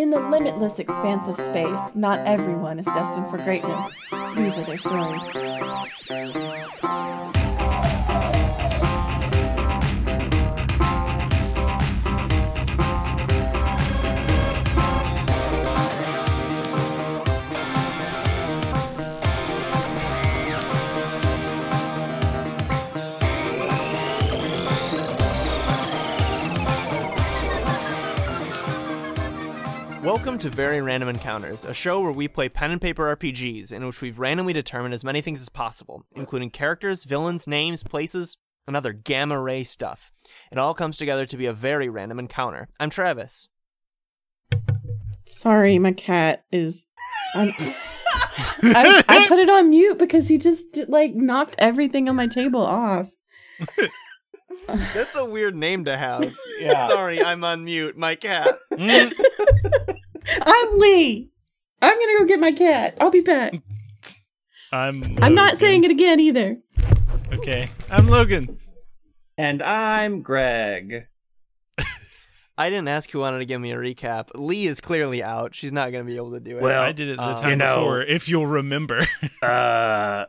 In the limitless expanse of space, not everyone is destined for greatness. These are their stories. Welcome to Very Random Encounters, a show where we play pen and paper RPGs in which we've randomly determined as many things as possible, including characters, villains, names, places, and other gamma ray stuff. It all comes together to be a very random encounter. I'm Travis. Sorry, my cat is. I'm, I, I put it on mute because he just like knocked everything on my table off. That's a weird name to have. Yeah. Sorry, I'm on mute. My cat. Mm, I'm Lee. I'm gonna go get my cat. I'll be back. I'm. I'm not saying it again either. Okay, I'm Logan. and I'm Greg. I didn't ask who wanted to give me a recap. Lee is clearly out. She's not going to be able to do it. Well, I did it the uh, time you know- before, if you'll remember. Uh,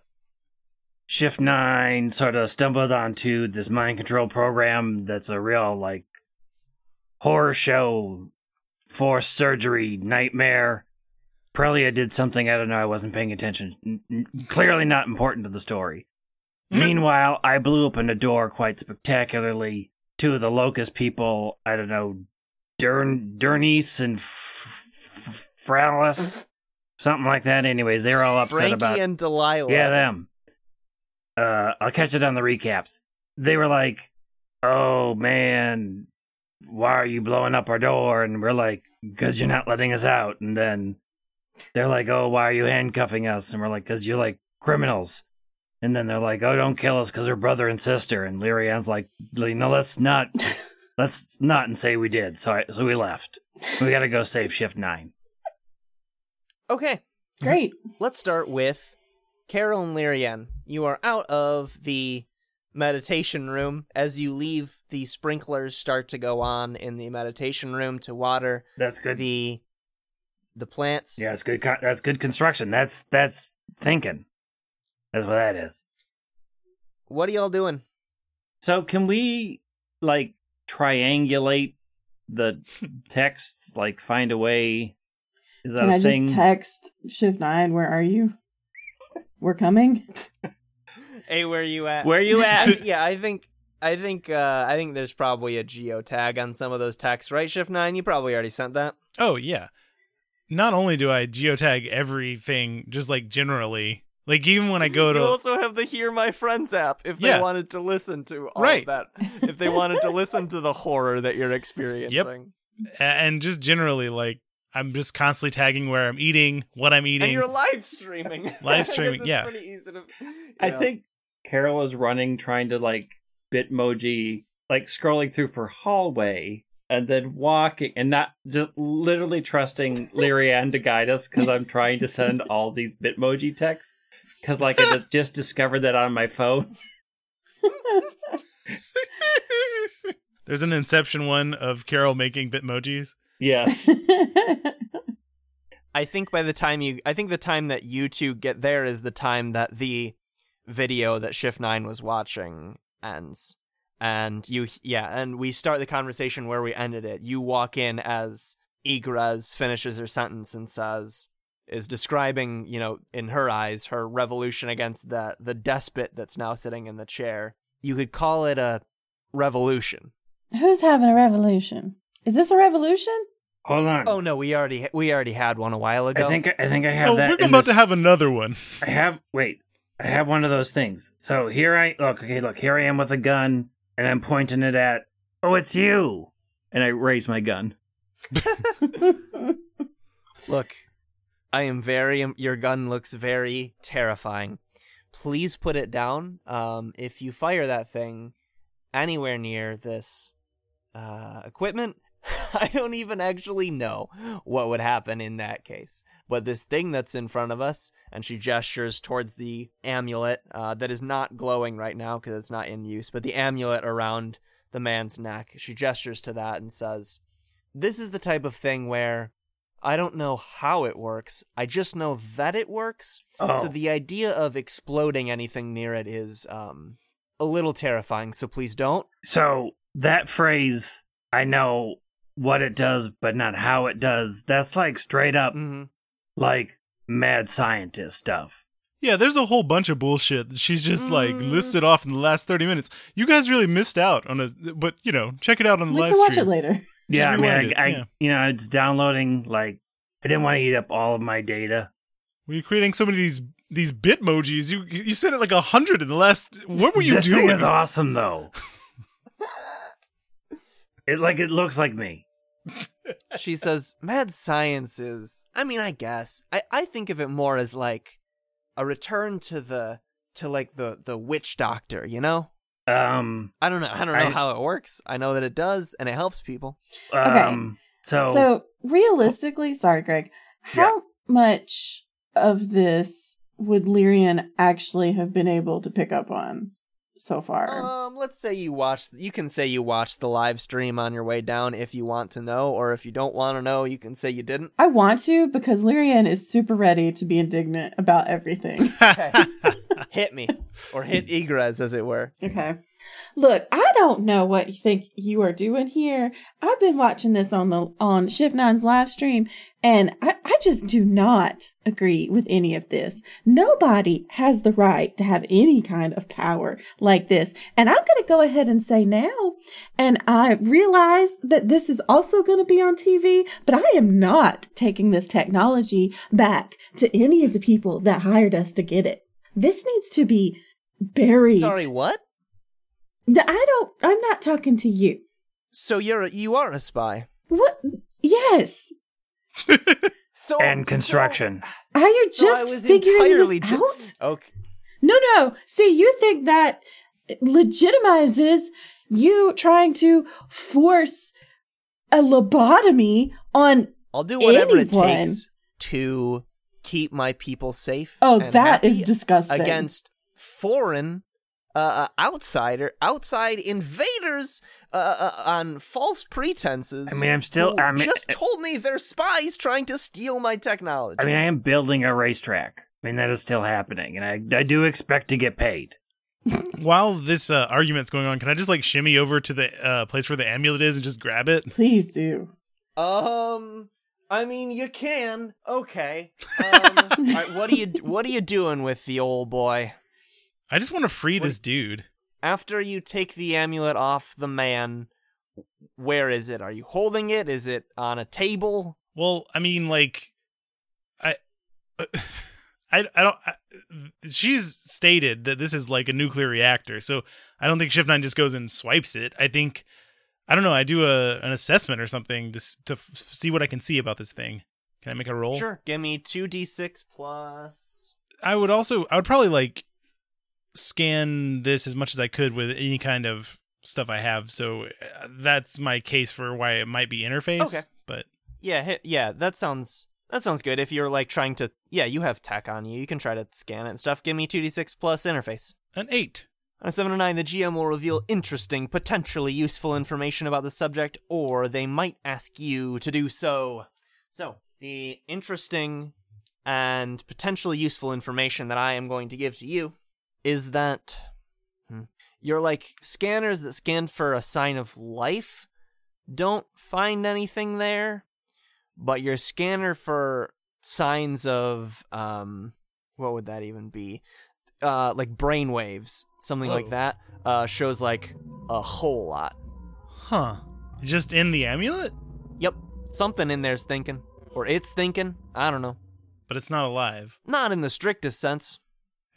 Shift Nine sort of stumbled onto this mind control program that's a real like horror show, forced surgery nightmare. Prelia did something I don't know. I wasn't paying attention. N- n- clearly not important to the story. Meanwhile, I blew open a door quite spectacularly. Two of the locust people, I don't know, Dern, Dernice and F- F- Fralis, something like that. Anyways, they're all upset Frankie about and Delilah. yeah, them. Uh, I'll catch it on the recaps. They were like, "Oh man, why are you blowing up our door?" And we're like, "Cause you're not letting us out." And then they're like, "Oh, why are you handcuffing us?" And we're like, "Cause you're like criminals." And then they're like, "Oh, don't kill us, cause we're brother and sister." And Lyrian's like, "No, let's not, let's not," and say we did. So, I, so we left. We got to go save Shift Nine. Okay. Great. Let's start with Carol and Lyrian. You are out of the meditation room. As you leave, the sprinklers start to go on in the meditation room to water That's good. the the plants. Yeah, it's good. That's good construction. That's that's thinking. That's what that is. What are y'all doing? So can we like triangulate the texts? Like find a way? Is that Can a I thing? just text Shift Nine? Where are you? We're coming. Hey, where you at? Where you at? yeah, I think I think uh I think there's probably a geotag on some of those texts, right? Shift nine, you probably already sent that. oh yeah. Not only do I geotag everything, just like generally, like even when I go you to also have the Hear My Friends app if Yeah. they wanted to listen to all Right. of that. If they wanted to listen to the horror that you're experiencing. a- and just generally like I'm just constantly tagging where I'm eating, what I'm eating. And you're live streaming. Live I streaming, it's yeah. pretty easy to, I think Carol is running, trying to like Bitmoji, like scrolling through for hallway, and then walking, and not just literally trusting Lyrian to guide us because I'm trying to send all these Bitmoji texts. Because like I just, just discovered that on my phone. There's an Inception one of Carol making Bitmojis. Yes. I think by the time you, I think the time that you two get there is the time that the video that Shift Nine was watching ends, and you, yeah, and we start the conversation where we ended it. You walk in as Igraz finishes her sentence and says, is describing, you know, in her eyes, her revolution against the the despot that's now sitting in the chair. You could call it a revolution. Who's having a revolution? Is this a revolution? Hold on. Oh no, we already we already had one a while ago. I think I think I have Oh, that. we're about this- to have another one. I have wait. I have one of those things. So here I look. Okay, look. Here I am with a gun, and I'm pointing it at. Oh, it's you! And I raise my gun. Look, I am very. Your gun looks very terrifying. Please put it down. Um, if you fire that thing anywhere near this uh, equipment, I don't even actually know what would happen in that case. But this thing that's in front of us, and she gestures towards the amulet uh, that is not glowing right now because it's not in use, but the amulet around the man's neck. She gestures to that and says, This is the type of thing where I don't know how it works. I just know that it works. Oh, So the idea of exploding anything near it is um a little terrifying. So please don't. so that phrase, I know what it does, but not how it does. That's like straight up hmm like mad scientist stuff. Yeah, there's a whole bunch of bullshit that she's just like Mm. listed off in the last 30 minutes. You guys really missed out on a but you know, check it out on the We live can watch stream. it later. Yeah, I mean, I, I yeah. you know, it's downloading. Like, I didn't want to eat up all of my data. Were you creating so many of these these bitmojis? You you sent it like a hundred in the last. What were you this doing? thing is awesome, though. it like it looks like me. She says, "Mad science is. I mean, I guess. I I think of it more as like a return to the to like the the witch doctor. You know." Um, I don't know. I don't know I- how it works. I know that it does, and it helps people. um. So, So realistically, sorry, Greg, how much of this would Lyrian actually have been able to pick up on so far? Um, let's say you watched. You can say you watched the live stream on your way down if you want to know, or if you don't want to know, you can say you didn't. I want to because Lyrian is super ready to be indignant about everything. hit me, or hit Egrez, as it were. Okay. Look, I don't know what you think you are doing here. I've been watching this on the on Shift Nine's live stream, and I, I just do not agree with any of this. Nobody has the right to have any kind of power like this. And I'm gonna go ahead and say now, and I realize that this is also gonna be on TV, but I am not taking this technology back to any of the people that hired us to get it. This needs to be buried. Sorry, what? Th- I don't. I'm not talking to you. So you're a, you are a spy. What? Yes. So and construction. Are you So I just was figuring entirely this ju- out? okay. No, no. See, you think that legitimizes you trying to force a lobotomy on? I'll do whatever it takes to keep my people safe. Oh, and that is happy disgusting. against foreign uh, uh, outsider outside invaders uh, uh, on false pretenses. I mean, I'm still. I mean, just told me they're spies trying to steal my technology. I mean, I am building a racetrack. I mean, that is still happening, and I, I do expect to get paid. While this uh, argument's going on, can I just like shimmy over to the uh, place where the amulet is and just grab it? Please do. um, I mean, you can. Okay. Um, all right, what are you What are you doing with the old boy? I just want to free this dude. After you take the amulet off the man, where is it? Are you holding it? Is it on a table? Well, I mean, like, I, I, I don't. I, she's stated that this is like a nuclear reactor, so I don't think Shift Nine just goes and swipes it. I think, I don't know. I do a an assessment or something to to f- see what I can see about this thing. Can I make a roll? Sure. Give me two d six plus. I would also. I would probably like scan this as much as I could with any kind of stuff I have. So uh, that's my case for why it might be interface. Okay. But Yeah, yeah. That sounds that sounds good. If you're like trying to, yeah, you have tech on you. You can try to scan it and stuff. Give me two d six plus interface. an eight. On a 7 to 9, the GM will reveal interesting, potentially useful information about the subject, or they might ask you to do so. So, the interesting and potentially useful information that I am going to give to you is that hmm, your like scanners that scan for a sign of life don't find anything there, but your scanner for signs of um what would that even be? Uh like brain waves, something like that, uh shows like a whole lot. Huh. Just in the amulet? Yep, something in there's thinking or it's thinking, I don't know. But it's not alive. Not in the strictest sense.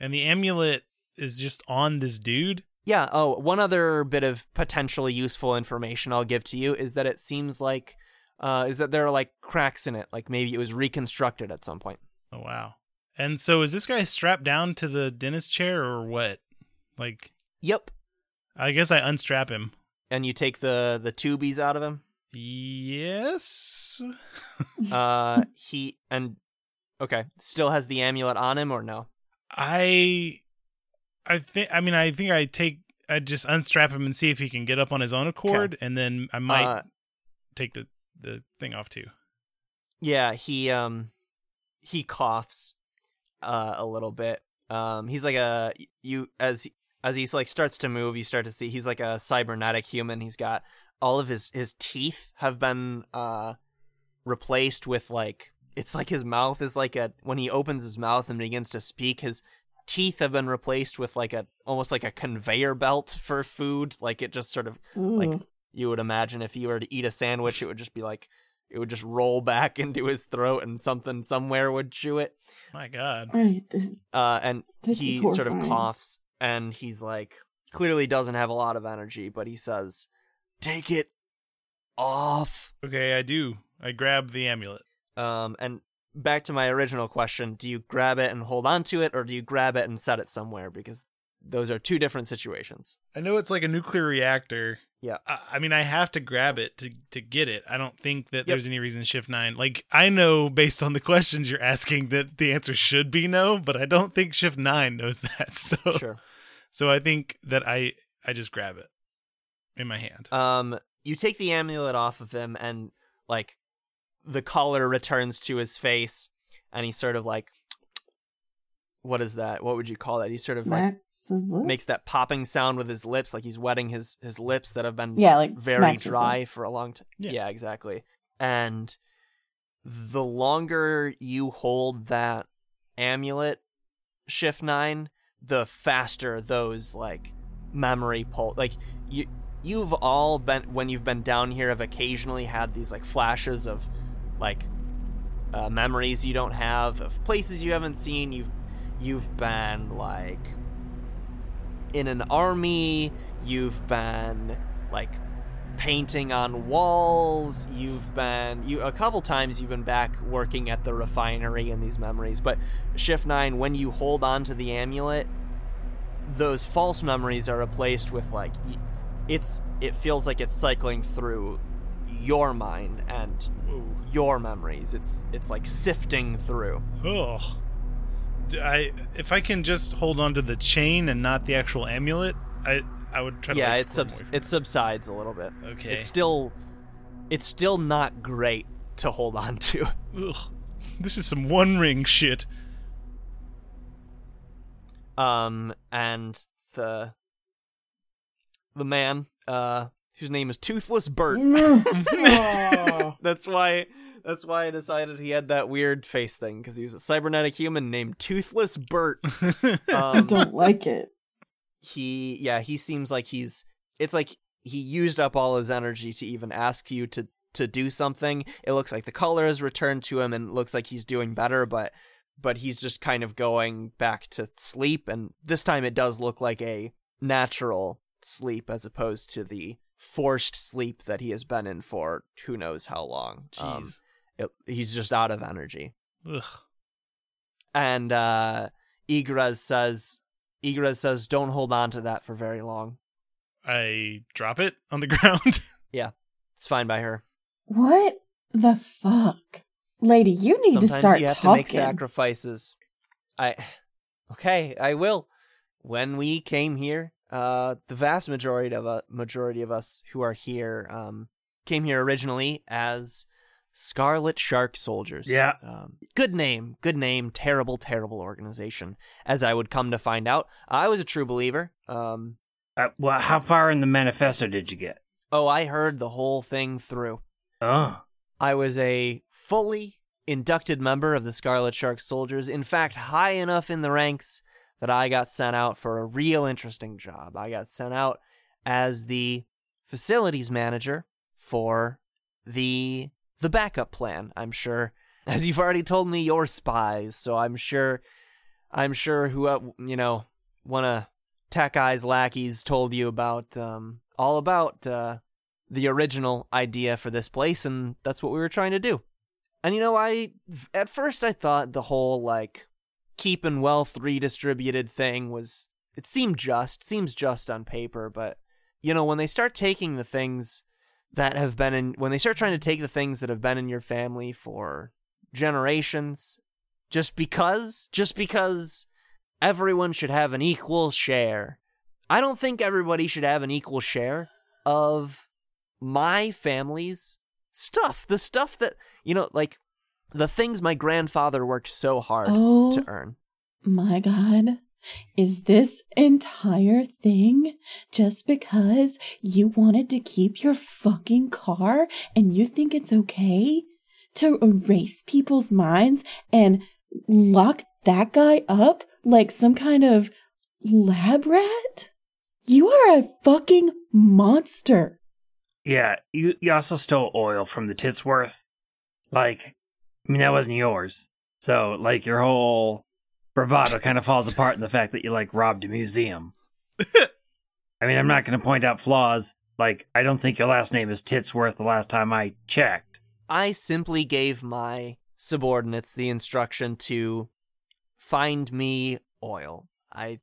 And the amulet is just on this dude? Yeah, oh, one other bit of potentially useful information I'll give to you is that it seems like uh is that there are like cracks in it, like maybe it was reconstructed at some point. Oh wow. And so is this guy strapped down to the dentist chair or what? Like Yep. I guess I unstrap him. And you take the the tubies out of him. Yes. Uh he and okay, still has the amulet on him or no? I I think I mean I think I take I just unstrap him and see if he can get up on his own accord and then I might Uh, take the the thing off too. Yeah, he um he coughs uh a little bit. Um he's like a you as as he's like starts to move, you start to see he's like a cybernetic human. He's got all of his his teeth have been uh replaced with like it's like his mouth is like a when he opens his mouth and begins to speak his teeth have been replaced with like a almost like a conveyor belt for food like it just sort of like you would imagine if you were to eat a sandwich it would just be like it would just roll back into his throat and something somewhere would chew it My God. Uh and This he sort of coughs and he's like clearly doesn't have a lot of energy but he says take it off Okay, I do. I grab the amulet. um and back to my original question do you grab it and hold on to it or do you grab it and set it somewhere because those are two different situations I know it's like a nuclear reactor. Yeah. I, I mean, I have to grab it to to get it. I don't think that Yep. there's any reason Shift Nine. Like I know based on the questions you're asking that the answer should be no, but I don't think Shift Nine knows that. So sure so I think that I I just grab it in my hand. Um, you take the amulet off of him, and like the color returns to his face, and he sort of like, what is that? What would you call that? He sort of like smacks his makes that popping sound with his lips, like he's wetting his his lips that have been yeah, like very dry for a long time. Yeah. Yeah. exactly. And the longer you hold that amulet, shift nine, the faster those like memory pull. Like you, you've all been when you've been down here have occasionally had these like flashes of like uh, memories you don't have of places you haven't seen. You've you've been like in an army. You've been like painting on walls. You've been you a couple times. You've been back working at the refinery in these memories. But shift nine, when you hold on to the amulet, those false memories are replaced with like it's it feels like it's cycling through your mind and Whoa. your memories. It's it's like sifting through. Oh. I if I can just hold on to the chain and not the actual amulet, I I would try to yeah, like, it subs- it subsides a little bit. Okay. It's still it's still not great to hold on to. Ugh. This is some one ring shit. Um and the the man uh whose name is Toothless Bert. Oh. That's why that's why I decided he had that weird face thing cuz he was a cybernetic human named Toothless Bert. I Um don't like it. he yeah he seems like he's it's like he used up all his energy to even ask you to to do something it looks like the color has returned to him and it looks like he's doing better but but he's just kind of going back to sleep and this time it does look like a natural sleep as opposed to the forced sleep that he has been in for who knows how long um, Jeez. it, he's just out of energy Ugh. and uh Igrez says Igrez says don't hold on to that for very long. I drop it on the ground. Yeah, it's fine by her. What the fuck, lady? You need Sometimes to start you have talking. to make sacrifices. I Okay, I will. When we came here, uh the vast majority of uh, majority of us who are here um came here originally as Scarlet Shark Soldiers. Yeah. Um, good name, good name, terrible, terrible organization. As I would come to find out, I was a true believer. Um, Uh, well, how far in the manifesto did you get? oh, I heard the whole thing through. Oh, I was a fully inducted member of the Scarlet Shark Soldiers. In fact, high enough in the ranks that I got sent out for a real interesting job. I got sent out as the facilities manager for the the backup plan. I'm sure, as you've already told me, you're spies, so I'm sure, I'm sure who uh, you know one of Tech Eye's lackeys told you about um, all about uh, the original idea for this place, and that's what we were trying to do. And you know, I at first I thought the whole like keeping wealth redistributed thing was it seemed just, seems just on paper, but you know, when they start taking the things that have been in when they start trying to take the things that have been in your family for generations just because just because everyone should have an equal share. I don't think everybody should have an equal share of my family's stuff. The stuff that, you know, like the things my grandfather worked so hard Oh. to earn. My God. Is this entire thing just because you wanted to keep your fucking car and you think it's okay to erase people's minds and lock that guy up like some kind of lab rat? You are a fucking monster. Yeah, you, you also stole oil from the Titsworth. Like, I mean, that wasn't yours. So, like, your whole bravado kind of falls apart in the fact that you, like, robbed a museum. I mean, I'm not going to point out flaws. Like, I don't think your last name is Titsworth the last time I checked. I simply gave my subordinates the instruction to find me oil. I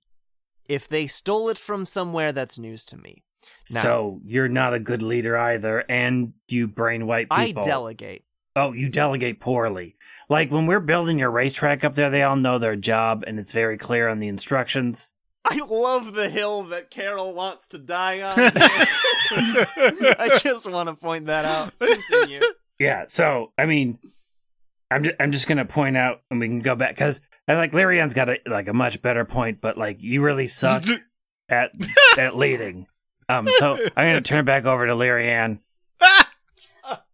if they stole it from somewhere that's news to me. Now, So, you're not a good leader either, and you brain white people. I delegate. Oh, you delegate poorly. Like when we're building your racetrack up there, they all know their job and it's very clear on the instructions. I love the hill that Carol wants to die on. I just want to point that out. Continue. Yeah, so I mean, I'm just, I'm just gonna point out, and we can go back because I like Lyrian's got a like a much better point, but like you really suck at at leading. Um, so I'm gonna turn it back over to Lyrian.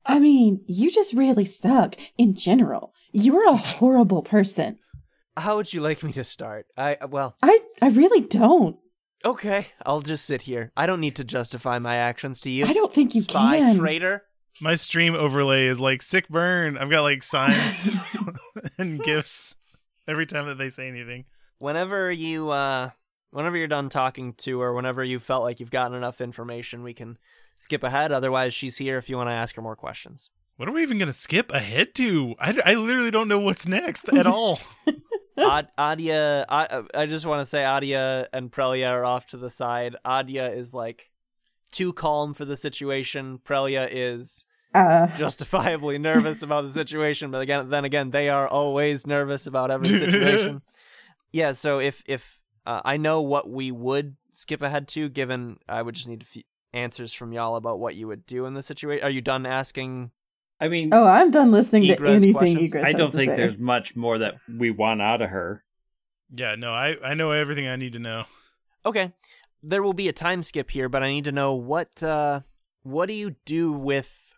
I mean, you just really suck in general. You're a horrible person. How would you like me to start? I well, I I really don't. okay. I'll just sit here. I don't need to justify my actions to you. I don't think you spy can. traitor. My stream overlay is like sick burn. I've got like signs and gifs every time that they say anything. Whenever you uh whenever you're done talking to or whenever you felt like you've gotten enough information, we can skip ahead. Otherwise, she's here if you want to ask her more questions. What are we even gonna skip ahead to? I, I literally don't know what's next at all. Ad- Adia, I, I just want to say Adia and Prelia are off to the side. Adia is like too calm for the situation. Prelia is Uh, justifiably nervous about the situation, but again, then again, they are always nervous about every situation. yeah, so if if uh, I know what we would skip ahead to, given I would just need a few answers from y'all about what you would do in the situation. Are you done asking? I mean, oh, I'm done listening to anything questions? Egress I don't to think say. there's much more that we want out of her. yeah, no, I, I know everything I need to know. Okay, there will be a time skip here, but I need to know what uh what do you do with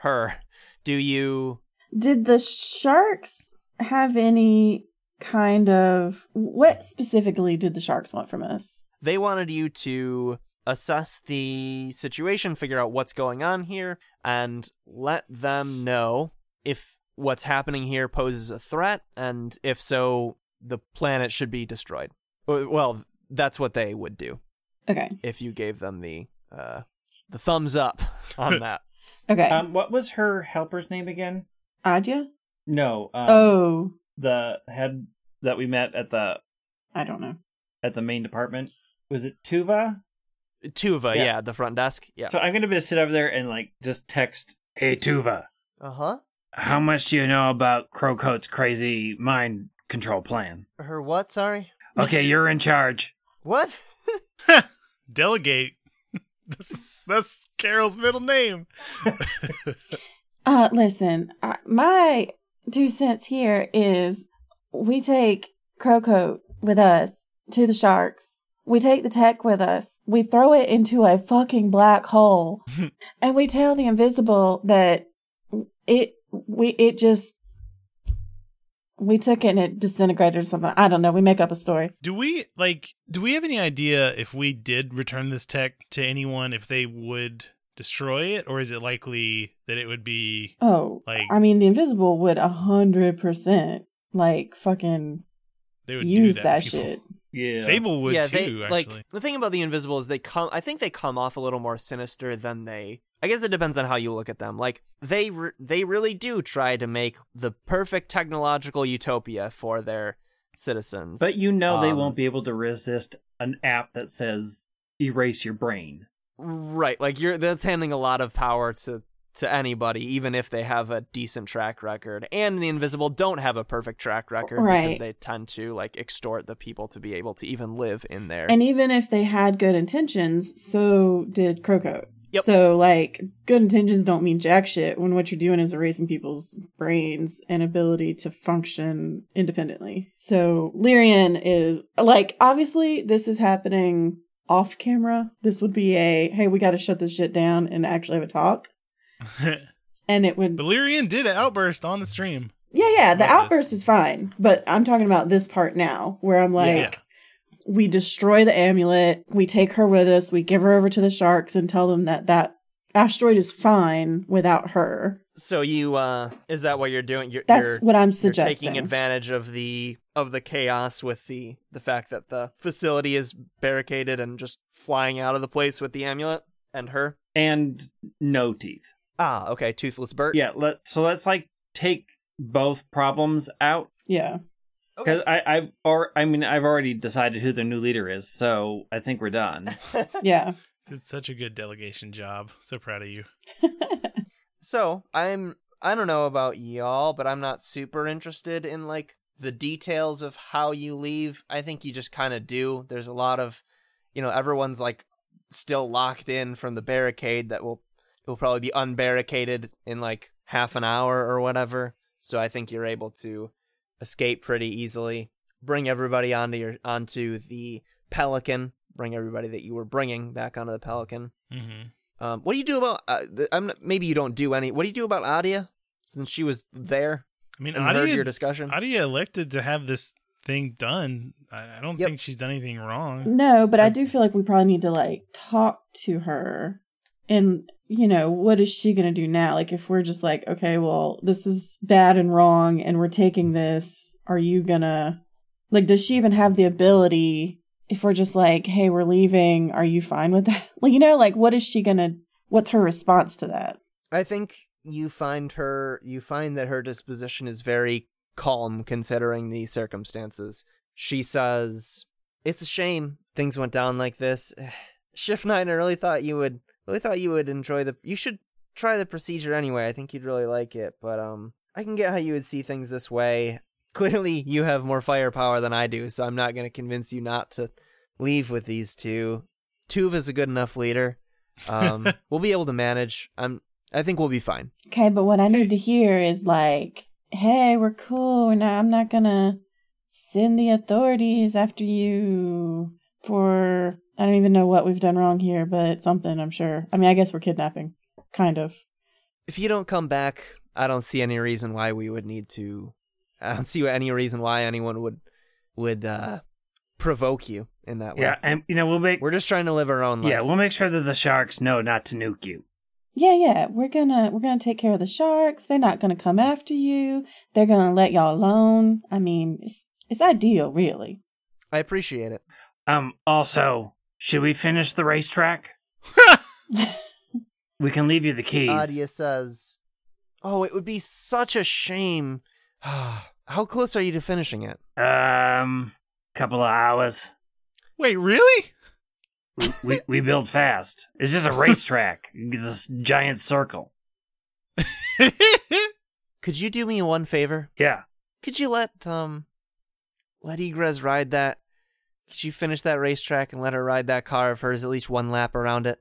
her? Do you Did the sharks have any kind of what specifically did the sharks want from us? they wanted you to assess the situation, figure out what's going on here, and let them know if what's happening here poses a threat, and if so, the planet should be destroyed. Well, that's what they would do Okay. if you gave them the uh, the thumbs up on that. Okay. Um, what was her helper's name again? Adia? No. Um, oh, the head that we met at the I don't know. at the main department was it Tuva? Tuva, Yeah. yeah. the front desk. Yeah. So I'm gonna be sit over there and like just text, "Hey Tuva, Uh huh. how much do you know about Crowcoat's crazy mind control plan?" Her what? Sorry. Okay, you're in charge. What? Delegate. that's, that's Carol's middle name. Uh, listen, I, my two cents here is we take Crowcoat with us to the sharks. We take the tech with us. We throw it into a fucking black hole, and we tell the invisible that it we it just we took it and it disintegrated or something. I don't know. We make up a story. Do we like? Do we have any idea if we did return this tech to anyone, if they would destroy it, or is it likely that it would be Oh, like I mean, the invisible would a hundred percent like fucking they would use do that, that, shit. Yeah. Fable would yeah, too. they actually, like the thing about the invisible is they come. I think they come off a little more sinister than they. I guess it depends on how you look at them. Like they, re- they really do try to make the perfect technological utopia for their citizens. But you know they Um, won't be able to resist an app that says erase your brain. right, like you're that's handing a lot of power to to anybody, even if they have a decent track record. And the invisible don't have a perfect track record because they tend to like extort the people to be able to even live in there. And even if they had good intentions, so did Crowcoat. Yep. So, like, good intentions don't mean jack shit when what you're doing is erasing people's brains and ability to function independently. So, Lyrian is, like, obviously, this is happening off camera. This would be a, hey, we got to shut this shit down and actually have a talk. And it would, Valyrian did an outburst on the stream. yeah, yeah, the About this. outburst is fine. But I'm talking about this part now where I'm like, Yeah. we destroy the amulet, we take her with us, we give her over to the sharks and tell them that that asteroid is fine without her. So you uh is that what you're doing? You're That's you're, what I'm you're suggesting. taking advantage of the of the chaos with the the fact that the facility is barricaded and just flying out of the place with the amulet and her. And no teeth. Ah, okay, toothless Bert. Yeah, let so let's like take both problems out. yeah. Because I, I've or I mean I've already decided who the new leader is, so I think we're done. Yeah. Did such a good delegation job. So proud of you. So I'm I don't know about y'all, but I'm not super interested in like the details of how you leave. I think you just kind of do. There's a lot of, you know, everyone's like still locked in from the barricade that will will probably be unbarricaded in like half an hour or whatever. So I think you're able to escape pretty easily. Bring everybody onto your onto the Pelican. Bring everybody that you were bringing back onto the Pelican. hmm Um, what do you do about? Uh, th- I'm not, maybe you don't do any. What do you do about Adia since she was there I mean, and heard your Adia, discussion? Adia elected to have this thing done. I, I don't Yep. think she's done anything wrong. No, but I do feel like we probably need to like talk to her and you know, what is she going to do now? Like if we're just like, okay, well, this is bad and wrong and we're taking this, are you going to like does she even have the ability if we're just like, "Hey, we're leaving, are you fine with that?" Like, you know, like what is she going to what's her response to that? I think you find her. You find that her disposition is very calm considering the circumstances. She says, "It's a shame things went down like this. Shift Nine, I really thought you would. Really thought you would enjoy the. You should try the procedure anyway. I think you'd really like it. But um, I can get how you would see things this way. Clearly, you have more firepower than I do, so I'm not going to convince you not to leave with these two. Tuva is a good enough leader. Um, we'll be able to manage. I'm. I think we'll be fine. Okay, but what I need to hear is like, "Hey, we're cool. Now I'm not going to send the authorities after you for I don't even know what we've done wrong here, but something, I'm sure. I mean, I guess we're kidnapping. Kind of. If you don't come back, I don't see any reason why we would need to. I don't see any reason why anyone would would uh, provoke you in that way. yeah, and you know we'll make We're just trying to live our own life. yeah we'll make sure that the sharks know not to nuke you. Yeah, yeah. We're gonna we're gonna take care of the sharks. They're not gonna come after you. They're gonna let y'all alone. I mean, it's it's ideal, really. I appreciate it. Um. Also, should we finish the racetrack? We can leave you the keys. Adia says, "Oh, it would be such a shame. How close are you to finishing it?" Um, couple of hours. Wait, really? We, we we build fast. It's just a racetrack. It's this giant circle. Could you do me one favor? Yeah. Could you let um let Egrez ride that? Could you finish that racetrack and let her ride that car of hers at least one lap around it?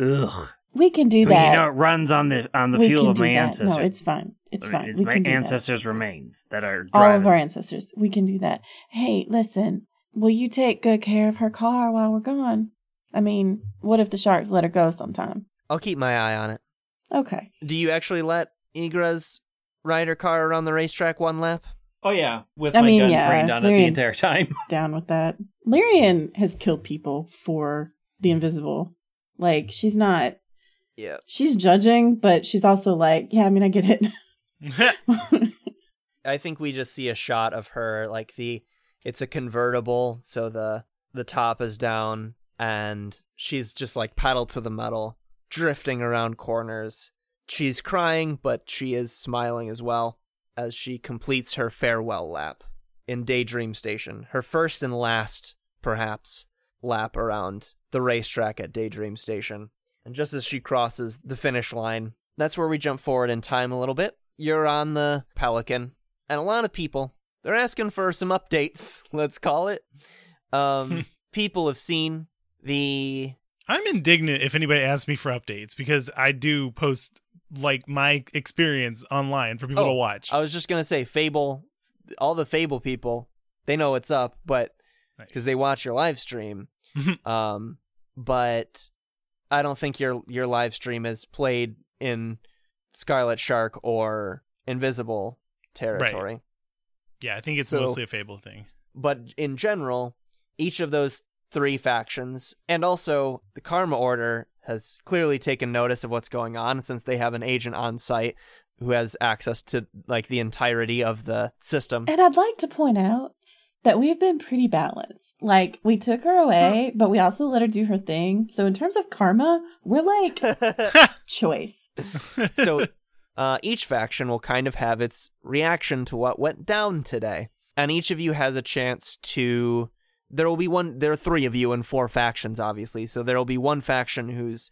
Ugh. We can do Well, that. You know, it runs on the on the we fuel can of do my that. ancestors. No, it's fine. It's fine. It's we my can do that. ancestors' remains that are All of our ancestors. We can do that. Hey, listen. Will you take good care of her car while we're gone? I mean, what if the sharks let her go sometime? I'll keep my eye on it. Okay. Do you actually let Egrez ride her car around the racetrack one lap? Oh yeah, with I my mean, gun yeah, trained on it the entire time. Down with that. Lyrian has killed people for the invisible. Like, she's not, Yeah. she's judging, but she's also like, yeah, I mean, I get it. I think we just see a shot of her like the it's a convertible, so the the top is down and she's just like pedal to the metal, drifting around corners. She's crying, but she is smiling as well as she completes her farewell lap in Daydream Station. Her first and last, perhaps, lap around the racetrack at Daydream Station. And just as she crosses the finish line, that's where we jump forward in time a little bit. You're on the Pelican, and a lot of people, they're asking for some updates, let's call it. Um, people have seen the I'm indignant if anybody asks me for updates because I do post like my experience online for people Oh, to watch. I was just gonna say Fable, all the Fable people, they know what's up, but because they watch your live stream. um, but I don't think your your live stream is played in Scarlet Shark or Invisible territory. yeah, I think it's So- mostly a Fable thing. But in general, each of those three factions, and also the Karma Order, has clearly taken notice of what's going on since they have an agent on site who has access to like the entirety of the system. And I'd like to point out that we've been pretty balanced. Like, we took her away, but we also let her do her thing. So, in terms of karma, we're like choice. so uh, each faction will kind of have its reaction to what went down today and each of you has a chance to there will be one there are three of you and four factions obviously. So there will be one faction whose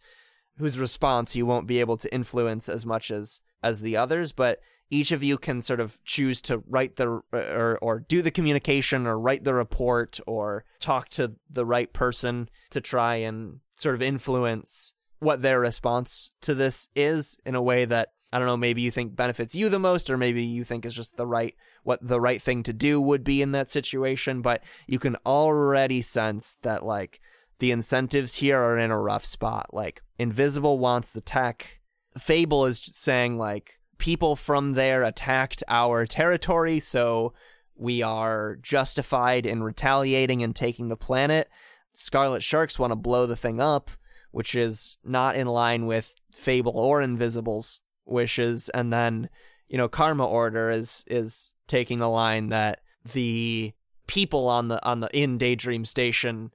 whose response you won't be able to influence as much as as the others but each of you can sort of choose to write the or or do the communication or write the report or talk to the right person to try and sort of influence what their response to this is in a way that I don't know, maybe you think benefits you the most, or maybe you think is just the right what the right thing to do would be in that situation. But you can already sense that like the incentives here are in a rough spot. Like Invisible wants the tech. Fable is saying like people from there attacked our territory, so we are justified in retaliating and taking the planet. Scarlet Sharks want to blow the thing up, which is not in line with Fable or Invisible's wishes. And then, you know, Karma Order is is taking the line that the people on the on the in Daydream Station,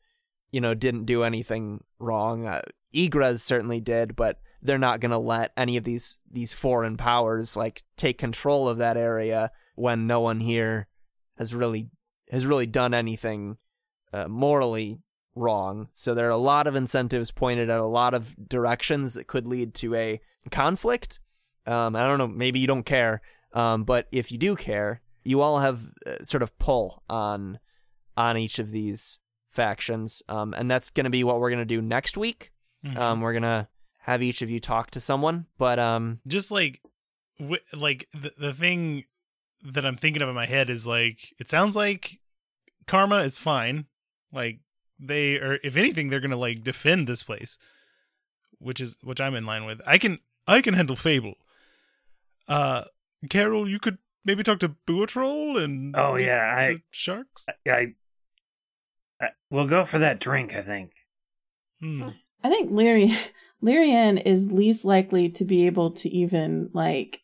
you know, didn't do anything wrong. Uh, certainly did, but they're not going to let any of these these foreign powers like take control of that area when no one here has really has really done anything uh, morally wrong. So there are a lot of incentives pointed at a lot of directions that could lead to a conflict. Um, I don't know, maybe you don't care, um, but if you do care, you all have uh, sort of pull on on each of these factions, um, and that's going to be what we're going to do next week. Mhm. Um, we're gonna have each of you talk to someone, but um, just like w- like the, the thing that i'm thinking of in my head is like it sounds like karma is fine like they are if anything they're gonna like defend this place which is which i'm in line with i can i can handle fable uh carol you could maybe talk to Buatrol and Oh, the- yeah, I- sharks I, I we'll go for that drink. I think. Hmm. I think Lyrian, Lyrian is least likely to be able to even like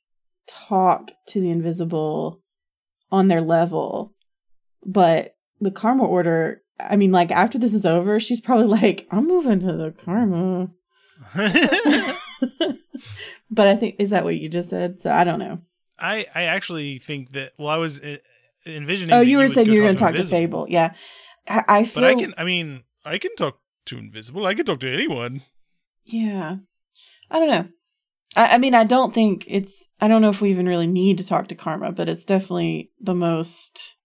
talk to the invisible on their level. But the karma order, I mean, like after this is over, she's probably like, I'm moving to the karma. but I think, is that what you just said? So I don't know. I I actually think that. Well, I was uh, envisioning. Oh, that you were would saying you were going to talk to Fable. Yeah. I, I feel. But I can. I mean, I can talk to Invisible. I can talk to anyone. Yeah. I don't know. I, I mean, I don't think it's, I don't know if we even really need to talk to Karma, but it's definitely the most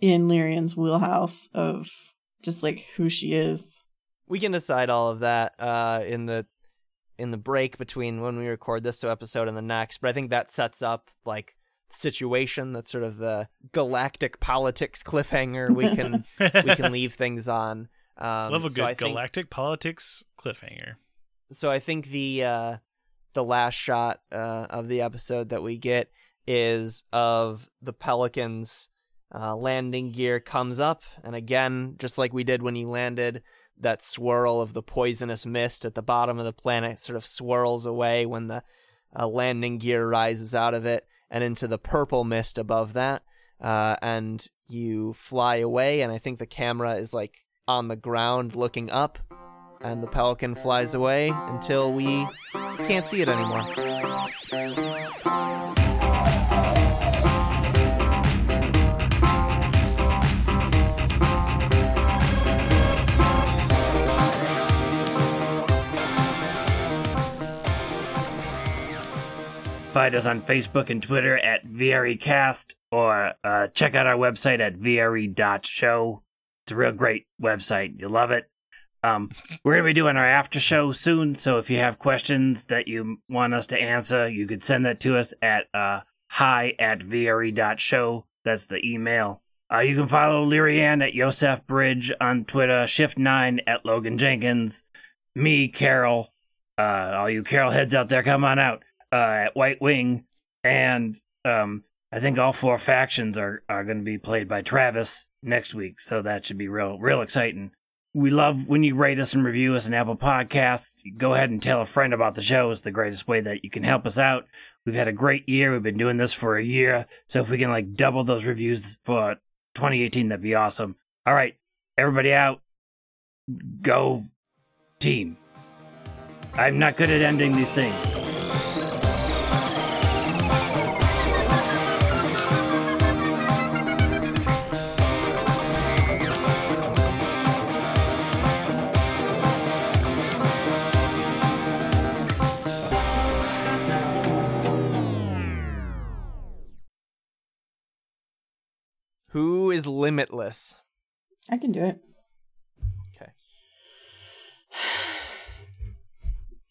in Lyrian's wheelhouse of just like who she is. we can decide all of that uh, in the in the break between when we record this episode and the next. But I think that sets up like the situation. That's sort of the galactic politics cliffhanger. We can we can leave things on. Um, Love a so good I think, galactic politics cliffhanger. so I think the uh, the last shot uh, of the episode that we get is of the Pelicans uh, landing gear comes up, and again, just like we did when he landed, that swirl of the poisonous mist at the bottom of the planet sort of swirls away when the uh, landing gear rises out of it and into the purple mist above that, uh, and you fly away. And I think the camera is like on the ground looking up and the pelican flies away until we can't see it anymore. Find us on Facebook and Twitter at VREcast or uh, check out our website at VRE.show. It's a real great website. You'll love it. Um, we're gonna be doing our after show soon, so if you have questions that you want us to answer, you could send that to us at uh, hi at vre.show. That's the email. Uh, you can follow Lyrian at Yosef Bridge on Twitter, Shift9 at Logan Jenkins, me, Carol, uh, all you Carol heads out there, come on out, uh, at White Wing, and um, I think all four factions are, are going to be played by Travis next week, so that should be real, real exciting. We love when you rate us and review us on Apple Podcasts. Go ahead and tell a friend about the show. It's the greatest way that you can help us out. We've had a great year. We've been doing this for a year. So if we can like double those reviews for 2018, that'd be awesome. All right, everybody out. Go team. I'm not good at ending these things. Who is limitless? I can do it. Okay.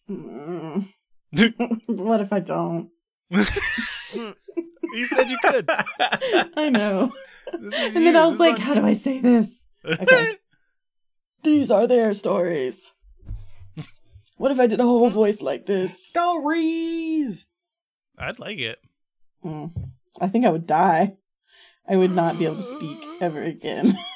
Mm. what if I don't? you said you could. I know. And then. I was This like, how do I say this? Okay. These are their stories. What if I did a whole voice like this? Stories! I'd like it. Mm. I think I would die. I would not be able to speak ever again.